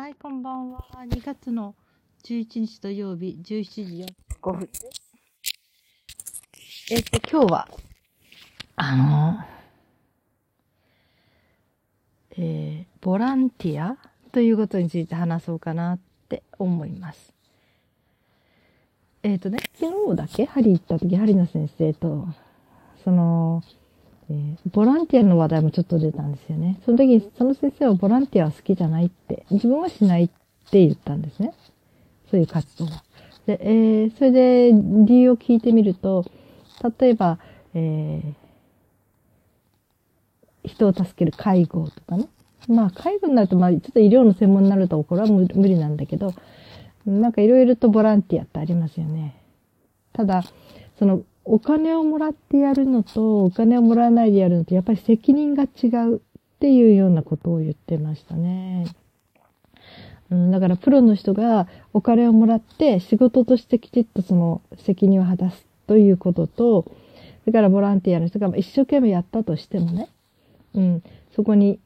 はい、こんばんは。2月の11日土曜日、17時45分です。えっと、今日は、あの、えー、ボランティアということについて話そうかなって思います。えっ、とね、昨日だけハリー行った時、ハリーの先生と、その、えボランティアの話題もちょっと出たんですよね。その時に、その先生はボランティアは好きじゃないって、自分はしないって言ったんですね。そういう活動は。で、えーそれで理由を聞いてみると、例えば、えー人を助ける介護とかね。まあ、介護になると、まあ、ちょっと医療の専門になると、これは無無理なんだけど、なんかいろいろとボランティアってありますよね。ただ、その、お金をもらってやるのと、お金をもらわないでやるのと、やっぱり責任が違うっていうようなことを言ってましたね。うん、だからプロの人がお金をもらって仕事としてきちっとその責任を果たすということと、それからボランティアの人が一生懸命やったとしてもね、うん、そこに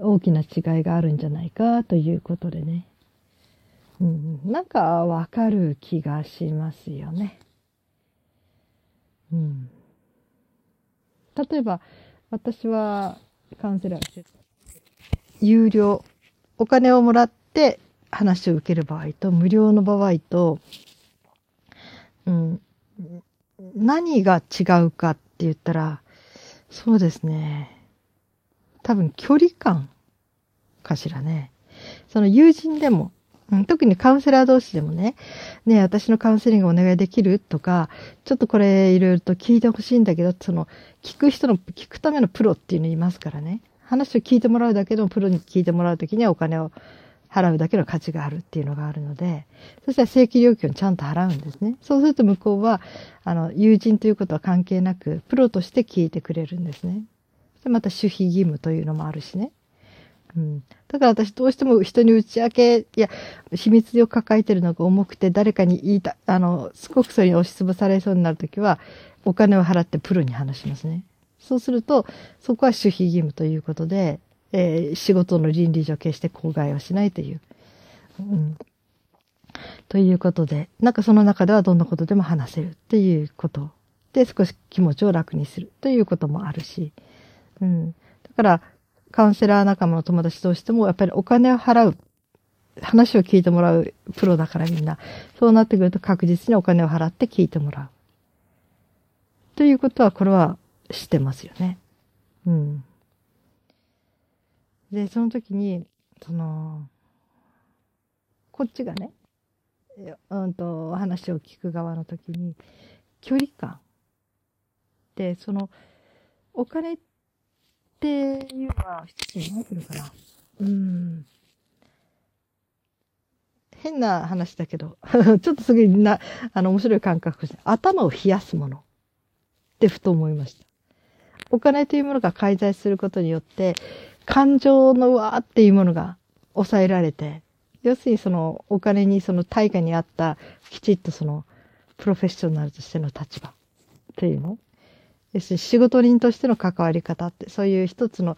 大きな違いがあるんじゃないかということでね。うん、なんかわかる気がしますよね。うん。例えば、私はカウンセラー有料、お金をもらって話を受ける場合と、無料の場合と、うん、何が違うかって言ったら、そうですね。多分距離感かしらね。その友人でも、うん特にカウンセラー同士でもね、ね私のカウンセリングお願いできるとか、ちょっとこれいろいろと聞いてほしいんだけど、その、聞く人の、聞くためのプロっていうのいますからね。話を聞いてもらうだけでもプロに聞いてもらうときにはお金を払うだけの価値があるっていうのがあるので、そしたら正規料金をちゃんと払うんですね。そうすると向こうは、あの、友人ということは関係なく、プロとして聞いてくれるんですね。でまた守秘義務というのもあるしね。うん。だから私どうしても人に打ち明け、いや、秘密を抱えてるのが重くて誰かに言いた、あの、すごくそれに押しつぶされそうになるときは、お金を払ってプロに話しますね。そうすると、そこは守秘義務ということで、えー仕事の倫理上決して口外はしないという。うん。ということで、なんかその中ではどんなことでも話せるっていうことで少し気持ちを楽にするということもあるし、うん。だから、カウンセラー仲間の友達としても、やっぱりお金を払う。話を聞いてもらうプロだからみんな。そうなってくると確実にお金を払って聞いてもらう。ということは、これはしてますよね。うん。で、その時に、その、こっちがね、うんと、話を聞く側の時に、距離感。で、その、お金ってっていうのは、一つに何ていうのかな。うん。変な話だけど、ちょっとすぐにな、あの、面白い感覚ですね。頭を冷やすもの。ってふと思いました。お金というものが介在することによって、感情のわーっていうものが抑えられて、要するにそのお金にその対価にあったきちっとそのプロフェッショナルとしての立場っていうの要するに仕事人としての関わり方ってそういう一つの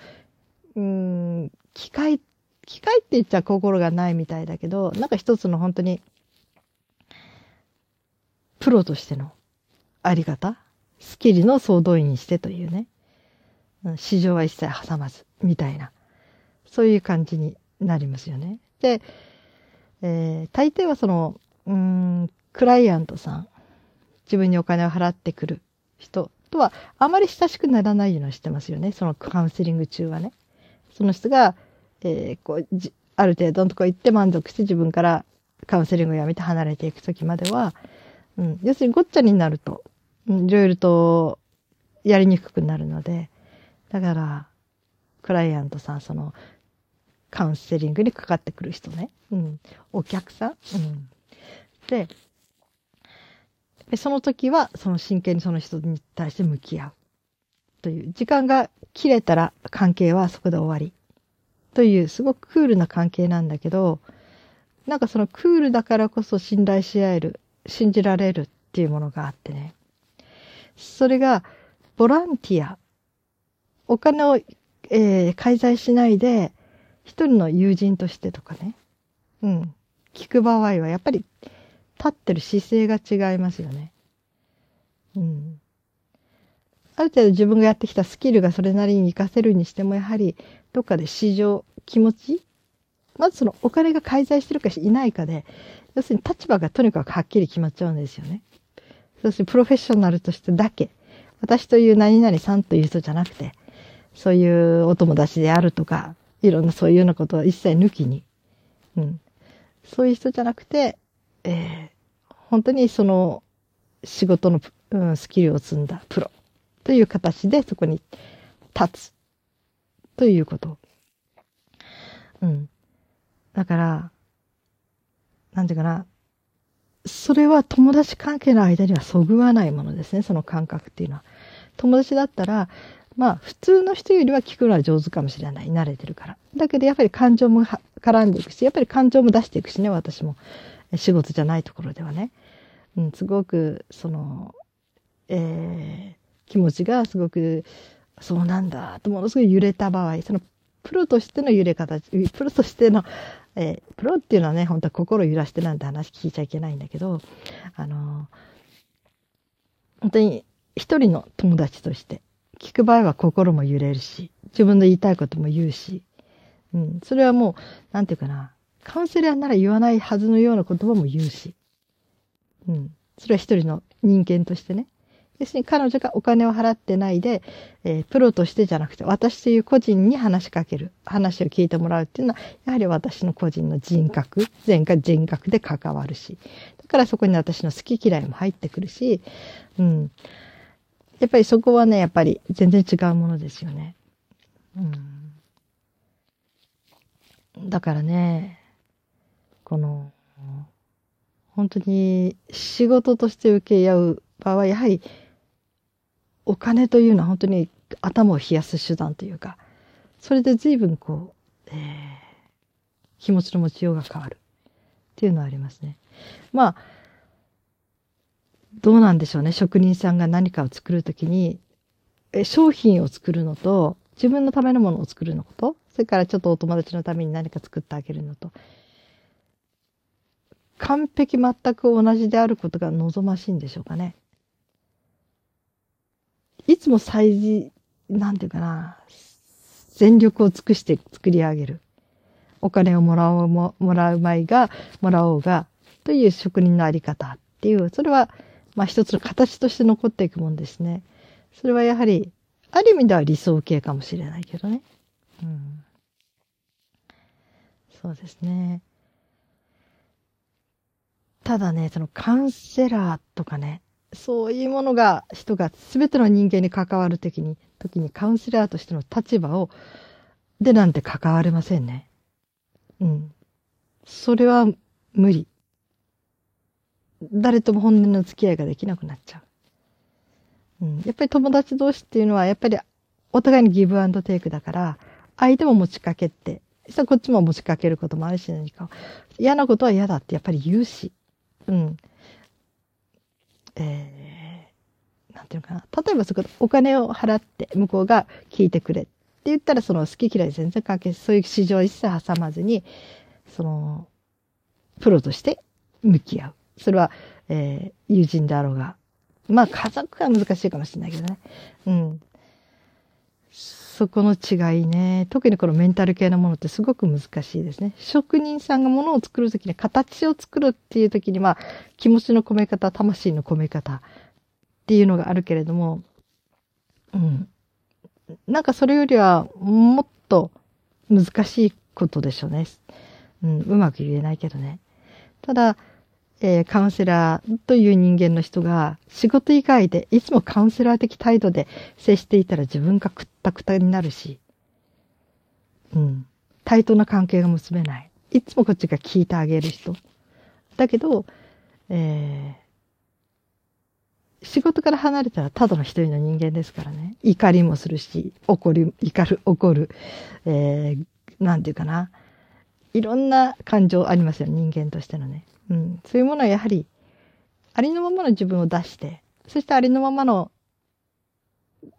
うん機械機械って言っちゃ心がないみたいだけどなんか一つの本当にプロとしてのあり方スキルの総動員にしてというね市場は一切挟まずみたいなそういう感じになりますよね。で、えー大抵はその、うん、クライアントさん、自分にお金を払ってくる人とは、あまり親しくならないようにしてますよね。そのカウンセリング中はね。その人が、えーこう、じある程度のとこ行って満足して自分からカウンセリングをやめて離れていくときまでは、うん、要するにごっちゃになると、うんいろいろとやりにくくなるので、だから、クライアントさん、その、カウンセリングにかかってくる人ね。うん。お客さん。うん。でその時は、その真剣にその人に対して向き合う。という。時間が切れたら関係はそこで終わり。という、すごくクールな関係なんだけど、なんかそのクールだからこそ信頼し合える、信じられるっていうものがあってね。それが、ボランティア。お金を、えー介在しないで、一人の友人としてとかね。うん。聞く場合はやっぱり立ってる姿勢が違いますよね。うん。ある程度自分がやってきたスキルがそれなりに活かせるにしても、やはりどっかで市場、気持ちまずそのお金が介在してるかいないかで、要するに立場がとにかくはっきり決まっちゃうんですよね。要するプロフェッショナルとしてだけ、私という何々さんという人じゃなくて、そういうお友達であるとか、いろんなそういうようなことは一切抜きに、うん。そういう人じゃなくて、え、本当にその仕事の、うん、スキルを積んだプロという形でそこに立つということ。うん。だから、なんていうかな。それは友達関係の間にはそぐわないものですね、その感覚っていうのは。友達だったら、まあ普通の人よりは聞くのは上手かもしれない。慣れてるから。だけどやっぱり感情も絡んでいくし、やっぱり感情も出していくしね、私も。仕事じゃないところではね。うん、すごく、その、えー、気持ちがすごく、そうなんだ、とものすごい揺れた場合、そのプロとしての揺れ方、プロとしての、えー、プロっていうのはね、本当は心揺らしてなんて話聞いちゃいけないんだけど、あの本当に一人の友達として、聞く場合は心も揺れるし、自分の言いたいことも言うし、うん、それはもう、なんていうかな、カウンセラーなら言わないはずのような言葉も言うし、うん、それは一人の人間としてね。要するに彼女がお金を払ってないで、えー、プロとしてじゃなくて、私という個人に話しかける、話を聞いてもらうっていうのは、やはり私の個人の人格、前回人格で関わるし、だからそこに私の好き嫌いも入ってくるし、うん。やっぱりそこはね、やっぱり全然違うものですよね。うん。だからね、この、本当に仕事として受け合う場合、やはりお金というのは本当に頭を冷やす手段というか、それで随分こう、えー、気持ちの持ちようが変わるっていうのはありますね。まあ、どうなんでしょうね。職人さんが何かを作るときに、え商品を作るのと、自分のためのものを作るのこと、それからちょっとお友達のために何か作ってあげるのと、完璧全く同じであることが望ましいんでしょうかね。いつも最事、なんていうかな、全力を尽くして作り上げる。お金をもらおうも、もらう前が、もらおうが、という職人のあり方っていう、それは、まあ一つの形として残っていくもんですね。それはやはり、ある意味では理想形かもしれないけどね。うん。そうですね。ただね、そのカウンセラーとかね、そういうものが、人が全ての人間に関わる時に、時にカウンセラーとしての立場を、でなんて関われませんね。うん。それは無理。誰とも本音の付き合いができなくなっちゃう。うん。やっぱり友達同士っていうのは、やっぱりお互いにギブアンドテイクだから、相手も持ちかけて、そしたらこっちも持ちかけることもあるし何か。嫌なことは嫌だってやっぱり言うし。うん。えー、なんていうのかな。例えばそこ、お金を払って向こうが聞いてくれって言ったら、その好き嫌い全然関係そういう市場一切挟まずに、その、プロとして向き合う。それは、えー、友人であろうが。まあ、家族は難しいかもしれないけどね。うん。そこの違いね。特にこのメンタル系のものってすごく難しいですね。職人さんがものを作るときに、形を作るっていうときには、気持ちの込め方、魂の込め方っていうのがあるけれども、うん。なんかそれよりは、もっと難しいことでしょうね。うん、うまく言えないけどね。ただ、えー、カウンセラーという人間の人が仕事以外でいつもカウンセラー的態度で接していたら自分がくったくたになるし、うん。対等な関係が結べない。いつもこっちが聞いてあげる人。だけど、えー、仕事から離れたらただの一人の人間ですからね。怒りもするし、怒る、怒る、怒る、えー、なんていうかな。いろんな感情ありますよ、人間としてのね。うん、そういうものはやはり、ありのままの自分を出して、そしてありのままの、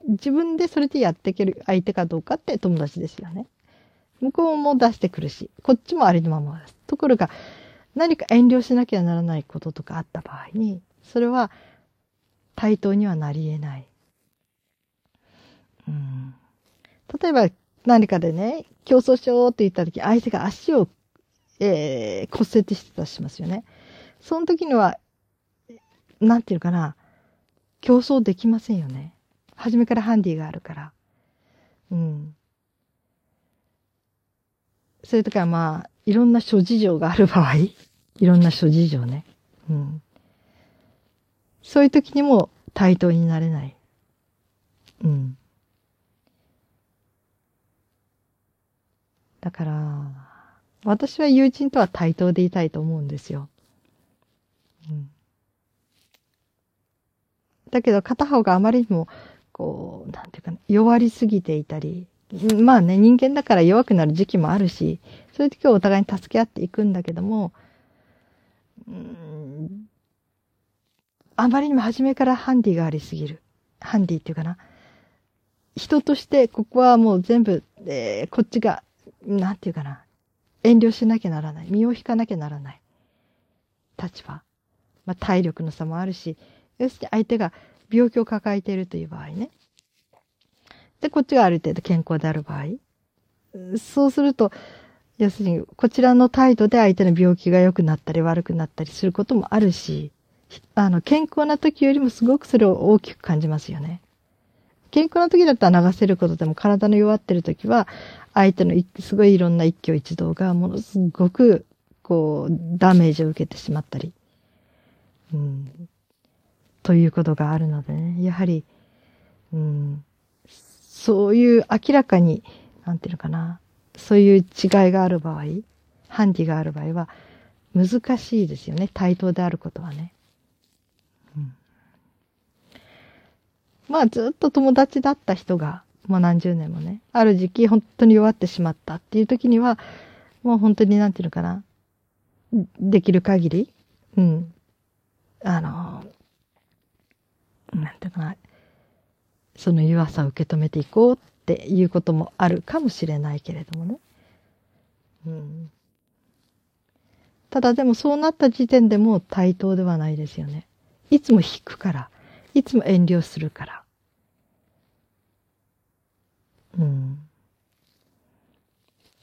自分でそれでやっていける相手かどうかって友達ですよね。向こうも出してくるし、こっちもありのままです。ところが、何か遠慮しなきゃならないこととかあった場合に、それは対等にはなり得ない。うん、例えば何かでね、競争しようって言った時、相手が足を、えー、骨折してたしますよね。その時には、なんていうかな、競争できませんよね。初めからハンディがあるから。うん。それとかまあ、いろんな諸事情がある場合、いろんな諸事情ね。うん。そういう時にも対等になれない。うん。だから、私は友人とは対等でいたいと思うんですよ。うん。だけど片方があまりにも、こう、なんていうか、弱りすぎていたり、まあね、人間だから弱くなる時期もあるし、そういう時はお互いに助け合っていくんだけども、うんあまりにも初めからハンディがありすぎる。ハンディっていうかな。人としてここはもう全部、えー、こっちが、なんていうかな。遠慮しなきゃならない。身を引かなきゃならない。立場。まあ体力の差もあるし、要するに相手が病気を抱えているという場合ね。で、こっちがある程度健康である場合。そうすると、要するに、こちらの態度で相手の病気が良くなったり悪くなったりすることもあるし、あの、健康な時よりもすごくそれを大きく感じますよね。健康な時だったら流せることでも体の弱ってる時は、相手のすごいいろんな一挙一動がものすごく、こう、ダメージを受けてしまったり、うん、ということがあるのでね、やはり、うん、そういう明らかに、なんていうのかな、そういう違いがある場合、ハンディがある場合は、難しいですよね。対等であることはね。まあずっと友達だった人が、もう何十年もね、ある時期本当に弱ってしまったっていう時には、もう本当になんていうのかな、できる限り、うん、あの、なんていうかな、その弱さを受け止めていこうっていうこともあるかもしれないけれどもね。うん、ただでもそうなった時点でもう対等ではないですよね。いつも引くから、いつも遠慮するから。うん。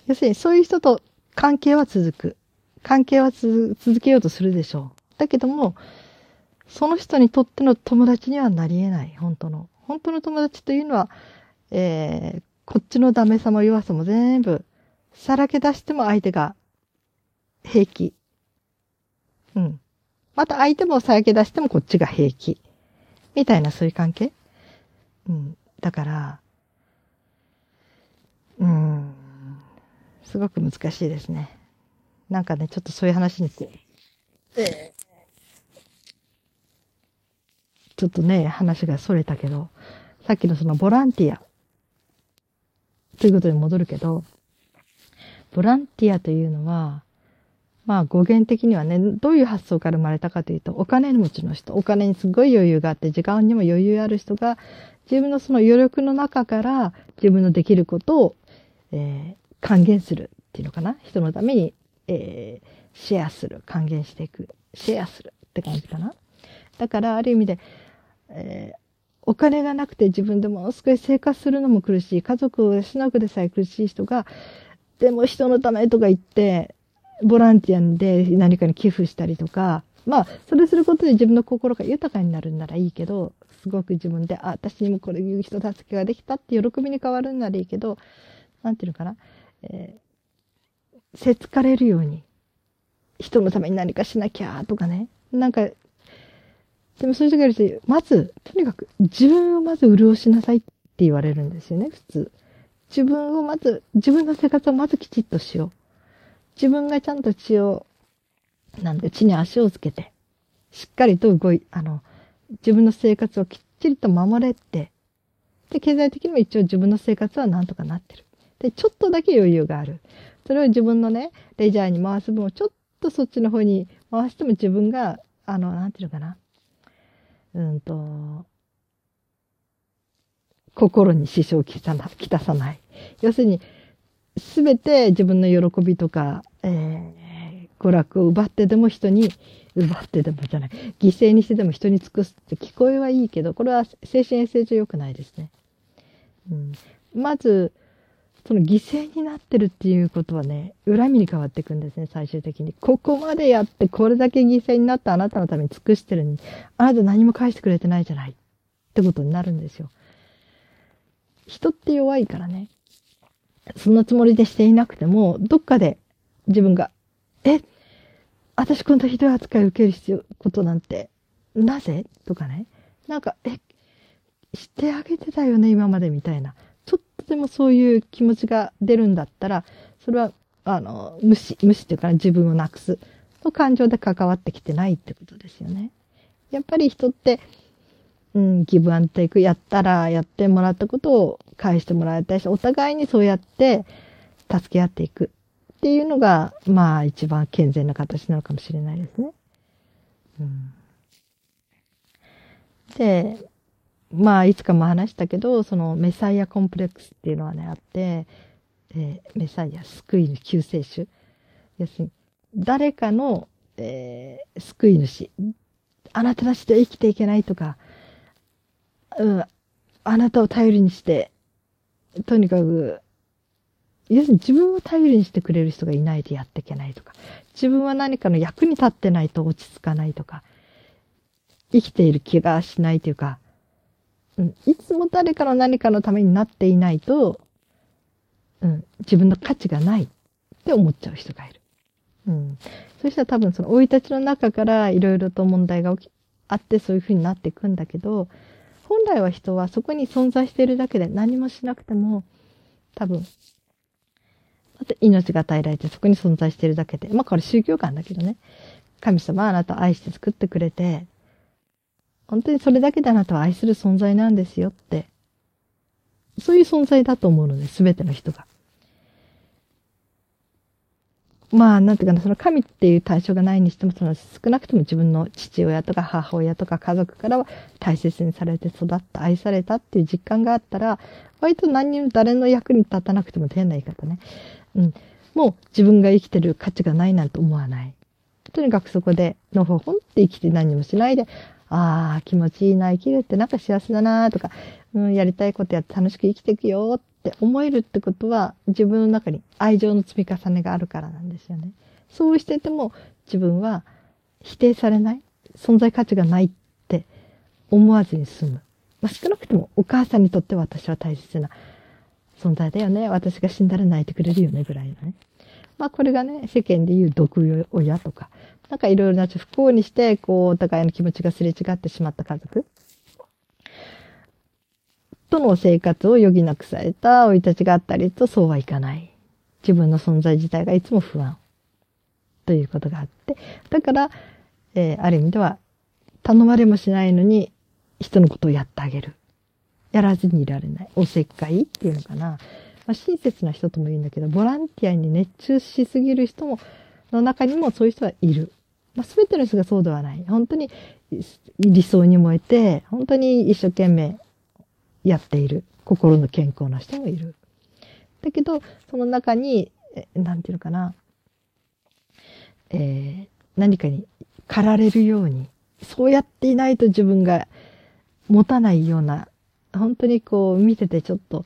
要するにそういう人と関係は続く。関係は続けようとするでしょう。だけども、その人にとっての友達にはなり得ない。本当の。本当の友達というのは、えー、こっちのダメさも弱さも全部、さらけ出しても相手が平気。うん。また相手もさらけ出してもこっちが平気。みたいなそういう関係うん。だから、うん。すごく難しいですね。なんかね、ちょっとそういう話について、ちょっとね、話が逸れたけど、さっきのそのボランティアということに戻るけど、ボランティアというのは、まあ語源的にはね、どういう発想から生まれたかというと、お金持ちの人、お金にすごい余裕があって、時間にも余裕ある人が、自分のその余力の中から自分のできることを、えー、還元するっていうのかな？人のために、えー、シェアする、還元していく、シェアするって感じかな？だから、ある意味で、えー、お金がなくて自分でもう少し生活するのも苦しい、家族を養うでさえ苦しい人が、でも人のためとか言って、ボランティアで何かに寄付したりとか、まあ、それすることで自分の心が豊かになるんならいいけど、すごく自分で、あ、私にもこれいう人助けができたって喜びに変わるんならいいけど、なんていうのかな、えー、せつかれるように、人のために何かしなきゃとかね、なんか、でもそういう人がいると、まず、とにかく自分をまず潤しなさいって言われるんですよね、普通。自分をまず、自分の生活をまずきちっとしよう。自分がちゃんと血を、なんで地に足をつけて、しっかりと動い、あの、自分の生活をきっちりと守れって、で、経済的にも一応自分の生活はなんとかなってる。で、ちょっとだけ余裕がある。それを自分のね、レジャーに回す分をちょっとそっちの方に回しても自分が、あの、なんていうのかな。うんと、心に支障をきたさない。要するに、すべて自分の喜びとか、えー、娯楽を奪ってでも人に、奪ってでもじゃない、犠牲にしてでも人に尽くすって聞こえはいいけど、これは精神衛生上良くないですね。うん、まず、その犠牲になってるっていうことはね、恨みに変わっていくんですね、最終的に。ここまでやって、これだけ犠牲になったあなたのために尽くしてるに、あなた何も返してくれてないじゃない。ってことになるんですよ。人って弱いからね。そんなつもりでしていなくても、どっかで自分が、え、私こんなひどい扱いを受ける必要、ことなんて、なぜ？とかね。なんか、え、してあげてたよね、今までみたいな。もそういう気持ちが出るんだったら、それは、あの、無視、無視っていうか、自分をなくすの感情で関わってきてないってことですよね。やっぱり人って、うん、ギブアンテイクやったらやってもらったことを返してもらいたいし、お互いにそうやって助け合っていくっていうのが、まあ一番健全な形なのかもしれないですね。うん、で、まあいつかも話したけど、そのメサイアコンプレックスっていうのはね、あって、えー、メサイア、救い主、救世主。要するに、誰かの、えー、救い主。あなたたちと生きていけないとか、うん、あなたを頼りにして、とにかく、要するに自分を頼りにしてくれる人がいないとやっていけないとか、自分は何かの役に立ってないと落ち着かないとか、生きている気がしないというか、うん、いつも誰かの何かのためになっていないと、うん、自分の価値がないって思っちゃう人がいる。うん。そしたら多分その生い立ちの中からいろいろと問題が起き、あってそういうふうになっていくんだけど、本来は人はそこに存在しているだけで何もしなくても、多分、まず命が与えられてそこに存在しているだけで、まあこれ宗教観だけどね、神様あなたを愛して作ってくれて、本当にそれだけであなたは愛する存在なんですよって、そういう存在だと思うので、すべての人が。まあ、なんていうかな、その神っていう対象がないにしても、その少なくとも自分の父親とか母親とか家族からは大切にされて育った、愛されたっていう実感があったら、割と何にも誰の役に立たなくても変な言い方ね。うん。もう自分が生きてる価値がないなんて思わない。とにかくそこで、のほほんって生きて何もしないで、ああ、気持ちいいな、生きるってなんか幸せだなとか、うん、やりたいことやって楽しく生きていくよって思えるってことは自分の中に愛情の積み重ねがあるからなんですよね。そうしてても自分は否定されない、存在価値がないって思わずに済む。まあ、少なくともお母さんにとって私は大切な存在だよね。私が死んだら泣いてくれるよねぐらいのね。まあこれがね、世間で言う毒親とか、なんかいろいろな不幸にして、こう、お互いの気持ちがすれ違ってしまった家族。との生活を余儀なくされた生い立ちがあったりとそうはいかない。自分の存在自体がいつも不安。ということがあって。だから、えー、ある意味では、頼まれもしないのに人のことをやってあげる。やらずにいられない。おせっかいっていうのかな。まあ、親切な人とも言うんだけど、ボランティアに熱中しすぎる人も、の中にもそういう人はいる。まあ、全ての人がそうではない。本当に理想に燃えて、本当に一生懸命やっている。心の健康な人もいる。だけど、その中に、なんていうのかな、えー、何かに駆られるように、そうやっていないと自分が持たないような、本当にこう見ててちょっと、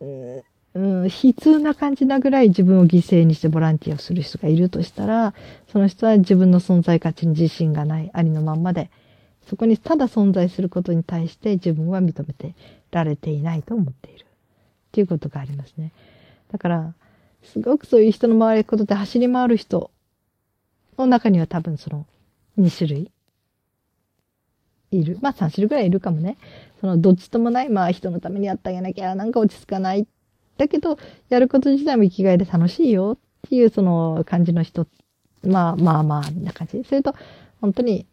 うん、うん悲痛な感じなぐらい自分を犠牲にしてボランティアをする人がいるとしたら、その人は自分の存在価値に自信がない、ありのまんまで、そこにただ存在することに対して自分は認めてられていないと思っている。っていうことがありますね。だから、すごくそういう人の周りことで走り回る人の中には多分その2種類いる。まあ3種類ぐらいいるかもね。そのどっちともない、まあ人のためにやってあげなきゃなんか落ち着かない。だけど、やること自体も生きがいで楽しいよっていうその感じの人。まあまあまあ、みんな感じ。それと、本当に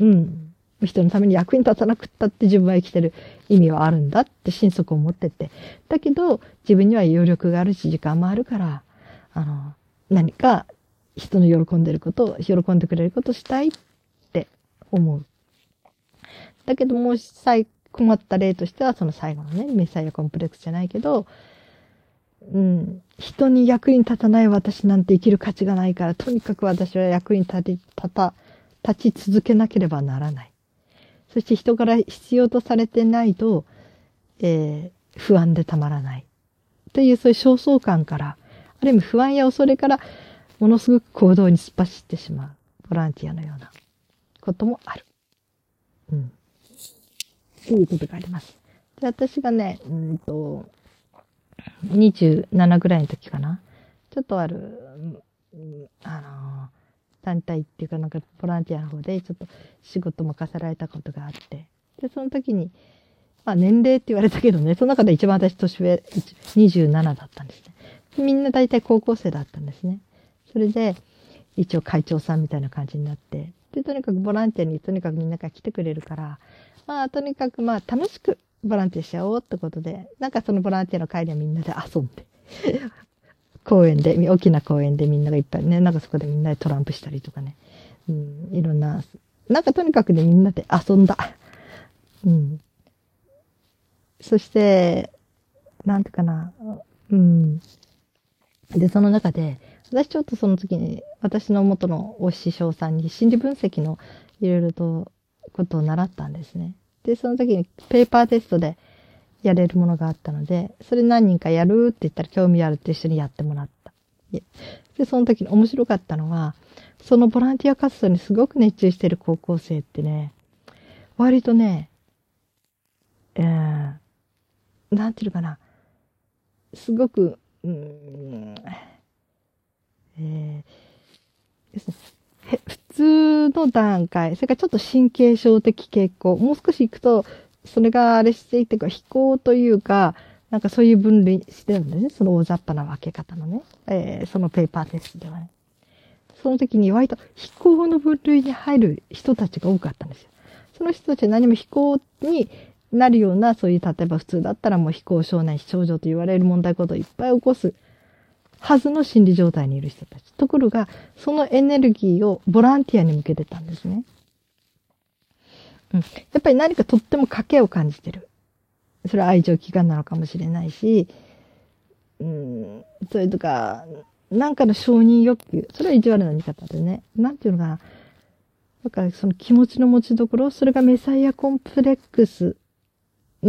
うん。人のために役に立たなくったって自分は生きてる意味はあるんだって心底思ってて。だけど、自分には余力があるし、時間もあるから、あの、何か人の喜んでることを、喜んでくれることしたいって思う。だけどもう最困った例としては、その最後のね、メサイアコンプレックスじゃないけど、うん、人に役に立たない私なんて生きる価値がないから、とにかく私は役に立て、立た、立ち続けなければならない。そして人から必要とされてないと、えー、不安でたまらない。というそういう焦燥感から、ある意味不安や恐れから、ものすごく行動に突っ走ってしまう。ボランティアのようなこともある。うん。そういうことがあります。で、私がね、うんと、27ぐらいの時かな。ちょっとある、あの、団体っていうかなんかボランティアの方でちょっと仕事任せられたことがあって。で、その時に、まあ年齢って言われたけどね、その中で一番私年上、27だったんですね。みんな大体高校生だったんですね。それで、一応会長さんみたいな感じになって、で、とにかくボランティアにとにかくみんなが来てくれるから、まあ、とにかくまあ、楽しくボランティアしちゃおうってことで、なんかそのボランティアの会にはみんなで遊んで、公園で、大きな公園でみんながいっぱいね、なんかそこでみんなでトランプしたりとかね、うん、いろんな、なんかとにかくね、みんなで遊んだ。うん。そして、なんていうかな、うん。で、その中で、私ちょっとその時に、私の元のお師匠さんに心理分析のいろいろとことを習ったんですね。で、その時にペーパーテストでやれるものがあったので、それ何人かやるって言ったら興味あるって一緒にやってもらった。で、その時に面白かったのは、そのボランティア活動にすごく熱中してる高校生ってね、割とね、えー、なんていうのかな、すごく、うん、えーですね普通の段階、それからちょっと神経症的傾向、もう少し行くと、それがあれしていてか、飛行というか、なんかそういう分類してるんですね。その大雑把な分け方のね。えーそのペーパーテストではね。その時に割と飛行の分類に入る人たちが多かったんですよ。その人たちは何も飛行になるような、そういう、例えば普通だったらもう飛行少年、少女と言われる問題行動をいっぱい起こすはずの心理状態にいる人たち。ところが、そのエネルギーをボランティアに向けてたんですね。うん。やっぱり何かとっても賭けを感じてる。それは愛情祈願なのかもしれないし、うん、それとか、なんかの承認欲求。それは意地悪な見方でね。なんていうのかな。だからその気持ちの持ちどころ、それがメサイアコンプレックス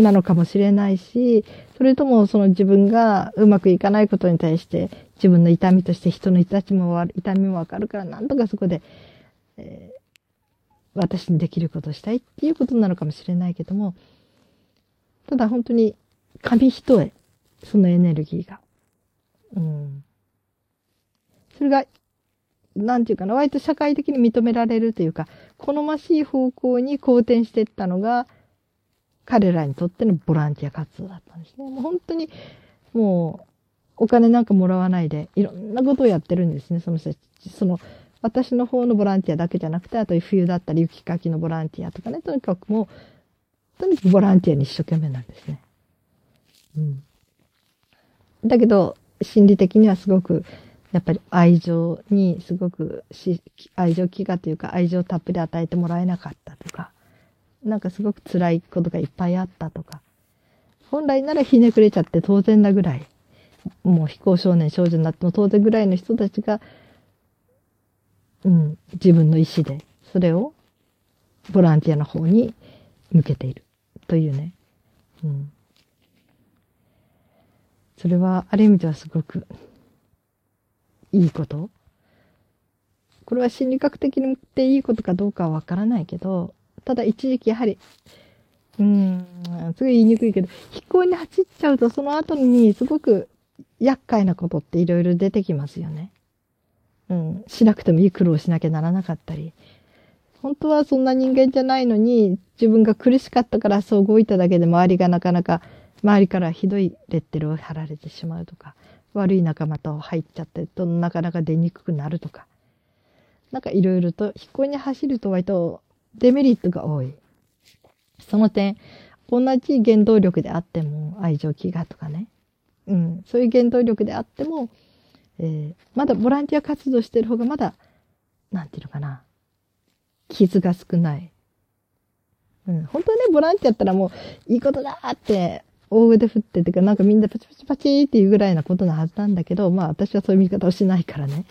なのかもしれないし、それともその自分がうまくいかないことに対して自分の痛みとして人の痛みもわ痛みもわかるからなんとかそこで、えー私にできることをしたいっていうことなのかもしれないけども、ただ本当に紙一重、そのエネルギーが。うん。それが、なんていうかな、割と社会的に認められるというか、好ましい方向に好転していったのが、彼らにとってのボランティア活動だったんですね。もう本当に、もう、お金なんかもらわないで、いろんなことをやってるんですね、その人たち。その、私の方のボランティアだけじゃなくて、あと冬だったり雪かきのボランティアとかね、とにかくもう、とにかくボランティアに一生懸命なんですね。うん。だけど、心理的にはすごく、やっぱり愛情にすごくし、愛情飢餓というか愛情たっぷり与えてもらえなかったとか、なんかすごく辛いことがいっぱいあったとか、本来ならひねくれちゃって当然なぐらい、もう非行少年少女になっても当然ぐらいの人たちが、うん、自分の意思で、それをボランティアの方に向けているというね。うん。それはある意味ではすごくいいこと。これは心理学的に言っていいことかどうかはわからないけど、ただ一時期やはり、うーん、すごい言いにくいけど、飛行に走っちゃうとその後にすごく厄介なことっていろいろ出てきますよね。うん、しなくてもいい苦労しなきゃならなかったり。本当はそんな人間じゃないのに、自分が苦しかったからそう動いただけで周りがなかなか、周りからひどいレッテルを貼られてしまうとか、悪い仲間と入っちゃってとなかなか出にくくなるとか。なんかいろいろと飛行に走ると割とデメリットが多い。その点、同じ原動力であっても、愛情飢餓とかね。うん、そういう原動力であっても、えーまだボランティア活動してる方がまだ、なんていうのかな。傷が少ない。うん、本当はね、ボランティアったらもう、いいことだーって大腕振っててか、なんかみんなパチパチパチっていうぐらいなことなはずなんだけど、まあ私はそういう見方をしないからね。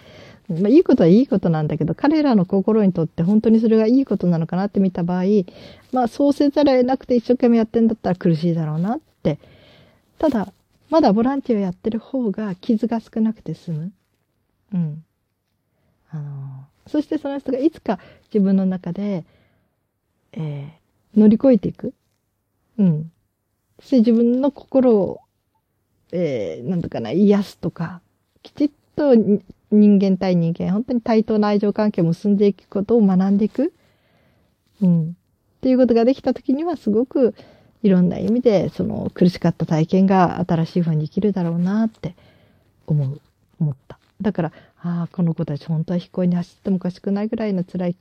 まあいいことはいいことなんだけど、彼らの心にとって本当にそれがいいことなのかなって見た場合、まあそうせざるを得なくて一生懸命やってんだったら苦しいだろうなって。ただ、まだボランティアをやってる方が傷が少なくて済む。うん。あの、そしてその人がいつか自分の中で、えー、乗り越えていく。うん。そして自分の心を、えー、なんとかな、癒すとか、きちっと人間対人間、本当に対等な愛情関係を結んでいくことを学んでいく。うん。っていうことができたときにはすごくいろんな意味でその苦しかった体験が新しい風に生きるだろうなって思う、思った。だから、ああ、この子たち本当は飛行に走ってもおかしくないぐらいの辛い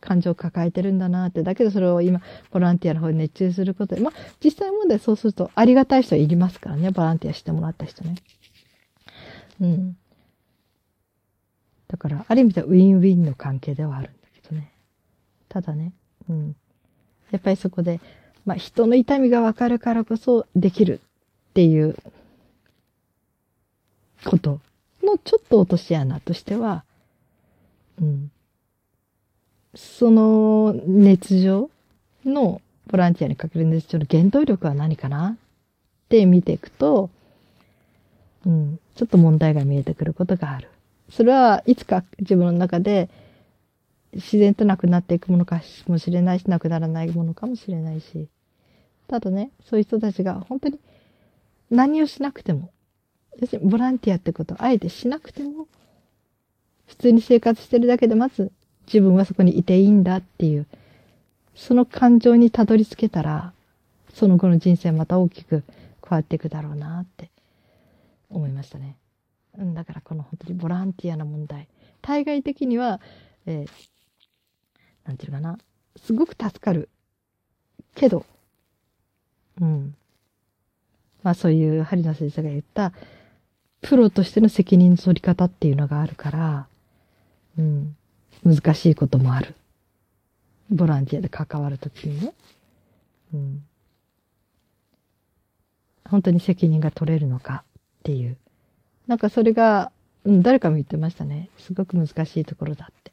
感情を抱えてるんだなって。だけどそれを今、ボランティアの方に熱中することで、まあ、実際問題そうするとありがたい人はいりますからね、ボランティアしてもらった人ね。うん。だから、ある意味ではウィンウィンの関係ではあるんだけどね。ただね、うん。やっぱりそこで、まあ、人の痛みがわかるからこそできるっていうことのちょっと落とし穴としては、うん。その熱情のボランティアにかける熱情の原動力は何かなって見ていくと、うん、ちょっと問題が見えてくることがある。それはいつか自分の中で自然となくなっていくものかもしれないし、なくならないものかもしれないし。ただね、そういう人たちが本当に何をしなくても、要するにボランティアってことをあえてしなくても、普通に生活してるだけでまず自分はそこにいていいんだっていう、その感情にたどり着けたら、その後の人生また大きく変わっていくだろうなって思いましたね。ん、だからこの本当にボランティアな問題。対外的には、えー、なんていうかな、すごく助かる。けど、うん。まあそういう針野先生が言った、プロとしての責任の取り方っていうのがあるから、うん。難しいこともある。ボランティアで関わるときにね。うん。本当に責任が取れるのかっていう。なんかそれが、うん、誰かも言ってましたね。すごく難しいところだって。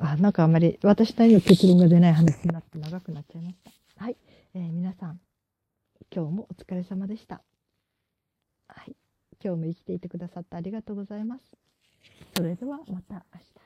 うん、あ、なんかあまり私なりの結論が出ない話になって長くなっちゃいました。はい。えー、皆さん、今日もお疲れ様でした。はい。今日も生きていてくださってありがとうございます。それではまた明日。